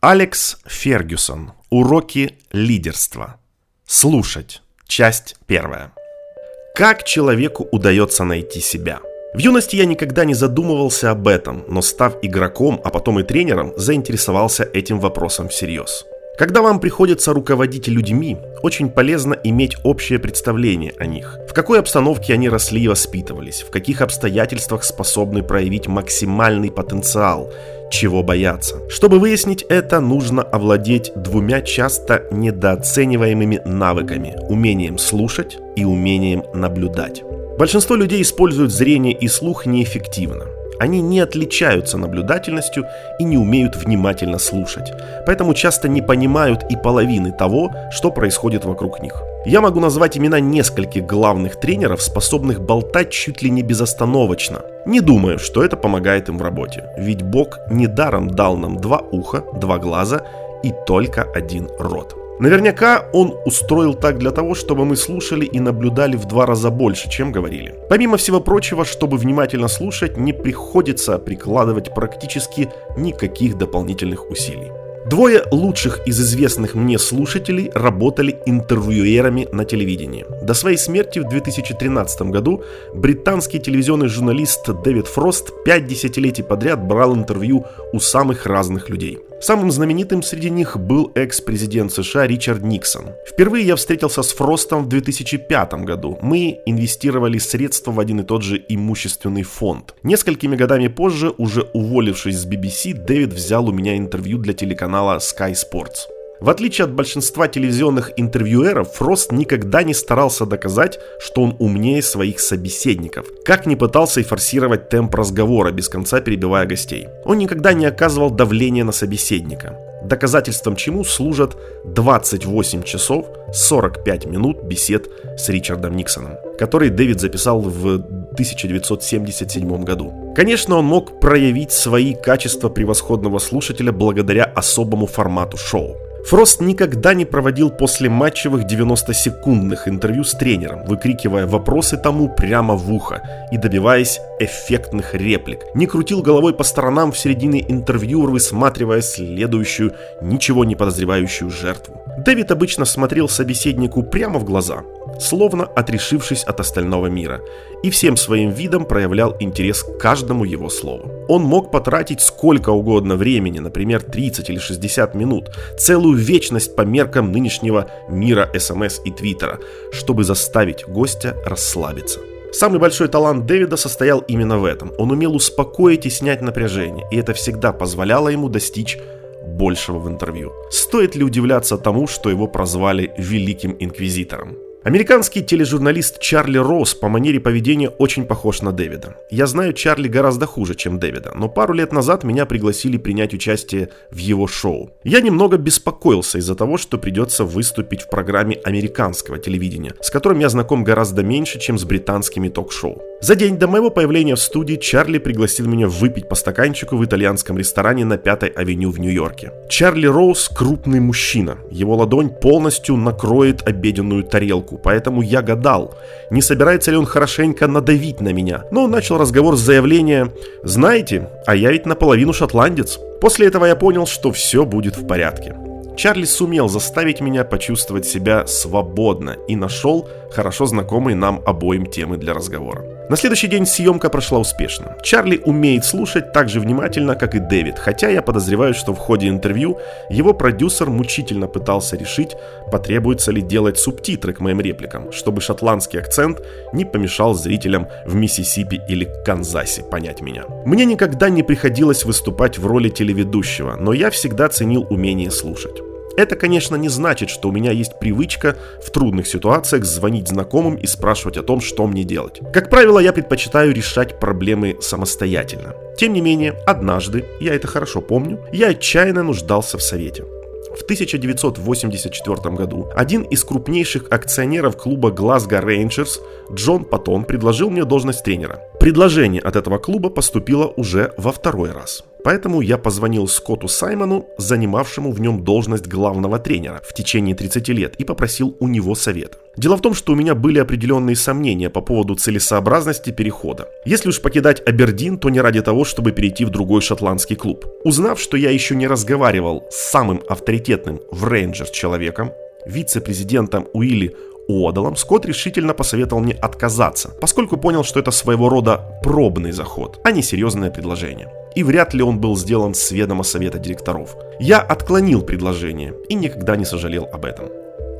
Алекс Фергюсон. Уроки лидерства. Слушать. Часть первая. Как человеку удается найти себя? В юности я никогда не задумывался об этом, но став игроком, а потом и тренером, заинтересовался этим вопросом всерьез. Когда вам приходится руководить людьми, очень полезно иметь общее представление о них. В какой обстановке они росли и воспитывались, в каких обстоятельствах способны проявить максимальный потенциал, чего бояться. Чтобы выяснить это, нужно овладеть двумя часто недооцениваемыми навыками – умением слушать и умением наблюдать. Большинство людей используют зрение и слух неэффективно. Они не отличаются наблюдательностью и не умеют внимательно слушать, поэтому часто не понимают и половины того, что происходит вокруг них. Я могу назвать имена нескольких главных тренеров, способных болтать чуть ли не безостановочно. Не думаю, что это помогает им в работе, ведь Бог недаром дал нам два уха, два глаза и только один рот. Наверняка он устроил так для того, чтобы мы слушали и наблюдали в два раза больше, чем говорили. Помимо всего прочего, чтобы внимательно слушать, не приходится прикладывать практически никаких дополнительных усилий. Двое лучших из известных мне слушателей работали интервьюерами на телевидении. До своей смерти в 2013 году британский телевизионный журналист Дэвид Фрост пять десятилетий подряд брал интервью у самых разных людей. Самым знаменитым среди них был экс-президент США Ричард Никсон. Впервые я встретился с Фростом в 2005 году. Мы инвестировали средства в один и тот же имущественный фонд. Несколькими годами позже, уже уволившись с BBC, Дэвид взял у меня интервью для телеканала Sky Sports. В отличие от большинства телевизионных интервьюеров, Фрост никогда не старался доказать, что он умнее своих собеседников, как не пытался и форсировать темп разговора, без конца перебивая гостей. Он никогда не оказывал давления на собеседника. Доказательством чему служат 28 часов 45 минут бесед с Ричардом Никсоном, который Дэвид записал в 1977 году. Конечно, он мог проявить свои качества превосходного слушателя благодаря особому формату шоу. Фрост никогда не проводил после матчевых 90-секундных интервью с тренером, выкрикивая вопросы тому прямо в ухо и добиваясь эффектных реплик. Не крутил головой по сторонам в середине интервью, высматривая следующую, ничего не подозревающую жертву. Дэвид обычно смотрел собеседнику прямо в глаза, словно отрешившись от остального мира, и всем своим видом проявлял интерес к каждому его слову. Он мог потратить сколько угодно времени, например, 30 или 60 минут, целую вечность по меркам нынешнего мира СМС и Твиттера, чтобы заставить гостя расслабиться. Самый большой талант Дэвида состоял именно в этом. Он умел успокоить и снять напряжение, и это всегда позволяло ему достичь большего в интервью. Стоит ли удивляться тому, что его прозвали Великим Инквизитором? Американский тележурналист Чарли Роуз по манере поведения очень похож на Дэвида. Я знаю Чарли гораздо хуже, чем Дэвида, но пару лет назад меня пригласили принять участие в его шоу. Я немного беспокоился из-за того, что придется выступить в программе американского телевидения, с которым я знаком гораздо меньше, чем с британскими ток-шоу. За день до моего появления в студии Чарли пригласил меня выпить по стаканчику в итальянском ресторане на Пятой авеню в Нью-Йорке. Чарли Роуз крупный мужчина. Его ладонь полностью накроет обеденную тарелку, поэтому я гадал, не собирается ли он хорошенько надавить на меня. Но он начал разговор с заявления «Знаете, а я ведь наполовину шотландец». После этого я понял, что все будет в порядке. Чарли сумел заставить меня почувствовать себя свободно и нашел хорошо знакомые нам обоим темы для разговора. На следующий день съемка прошла успешно. Чарли умеет слушать так же внимательно, как и Дэвид, хотя я подозреваю, что в ходе интервью его продюсер мучительно пытался решить, потребуется ли делать субтитры к моим репликам, чтобы шотландский акцент не помешал зрителям в Миссисипи или Канзасе понять меня. Мне никогда не приходилось выступать в роли телеведущего, но я всегда ценил умение слушать. Это, конечно, не значит, что у меня есть привычка в трудных ситуациях звонить знакомым и спрашивать о том, что мне делать. Как правило, я предпочитаю решать проблемы самостоятельно. Тем не менее, однажды, я это хорошо помню, я отчаянно нуждался в совете. В 1984 году один из крупнейших акционеров клуба Glasgow Rangers, Джон Паттон, предложил мне должность тренера. Предложение от этого клуба поступило уже во второй раз. Поэтому я позвонил Скотту Саймону, занимавшему в нем должность главного тренера в течение 30 лет, и попросил у него совета. Дело в том, что у меня были определенные сомнения по поводу целесообразности перехода. Если уж покидать Абердин, то не ради того, чтобы перейти в другой шотландский клуб. Узнав, что я еще не разговаривал с самым авторитетным в Рейнджерс человеком, вице-президентом Уилли Уодалом, Скотт решительно посоветовал мне отказаться, поскольку понял, что это своего рода пробный заход, а не серьезное предложение. И вряд ли он был сделан с ведома совета директоров. Я отклонил предложение и никогда не сожалел об этом.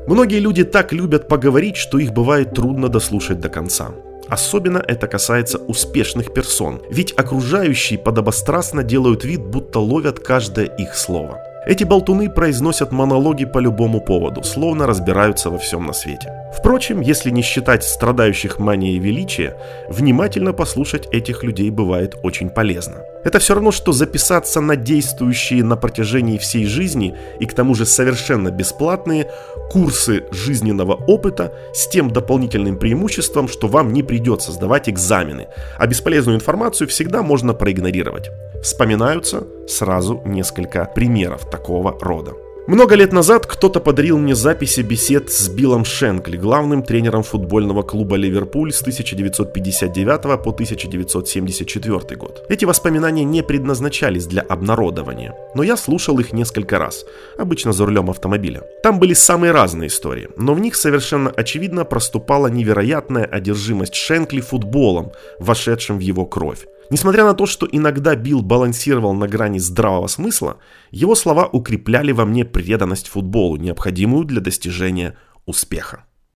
Многие люди так любят поговорить, что их бывает трудно дослушать до конца. Особенно это касается успешных персон, ведь окружающие подобострастно делают вид, будто ловят каждое их слово. Эти болтуны произносят монологи по любому поводу, словно разбираются во всем на свете. Впрочем, если не считать страдающих манией величия, внимательно послушать этих людей бывает очень полезно. Это все равно, что записаться на действующие на протяжении всей жизни и к тому же совершенно бесплатные курсы жизненного опыта с тем дополнительным преимуществом, что вам не придется сдавать экзамены, а бесполезную информацию всегда можно проигнорировать. Вспоминаются сразу несколько примеров такого рода. Много лет назад кто-то подарил мне записи бесед с Биллом Шенкли, главным тренером футбольного клуба «Ливерпуль» с 1959 по 1974 год. Эти воспоминания не предназначались для обнародования, но я слушал их несколько раз, обычно за рулем автомобиля. Там были самые разные истории, но в них совершенно очевидно проступала невероятная одержимость Шенкли футболом, вошедшим в его кровь. Несмотря на то, что иногда Билл балансировал на грани здравого смысла, его слова укрепляли во мне преданность футболу, необходимую для достижения успеха.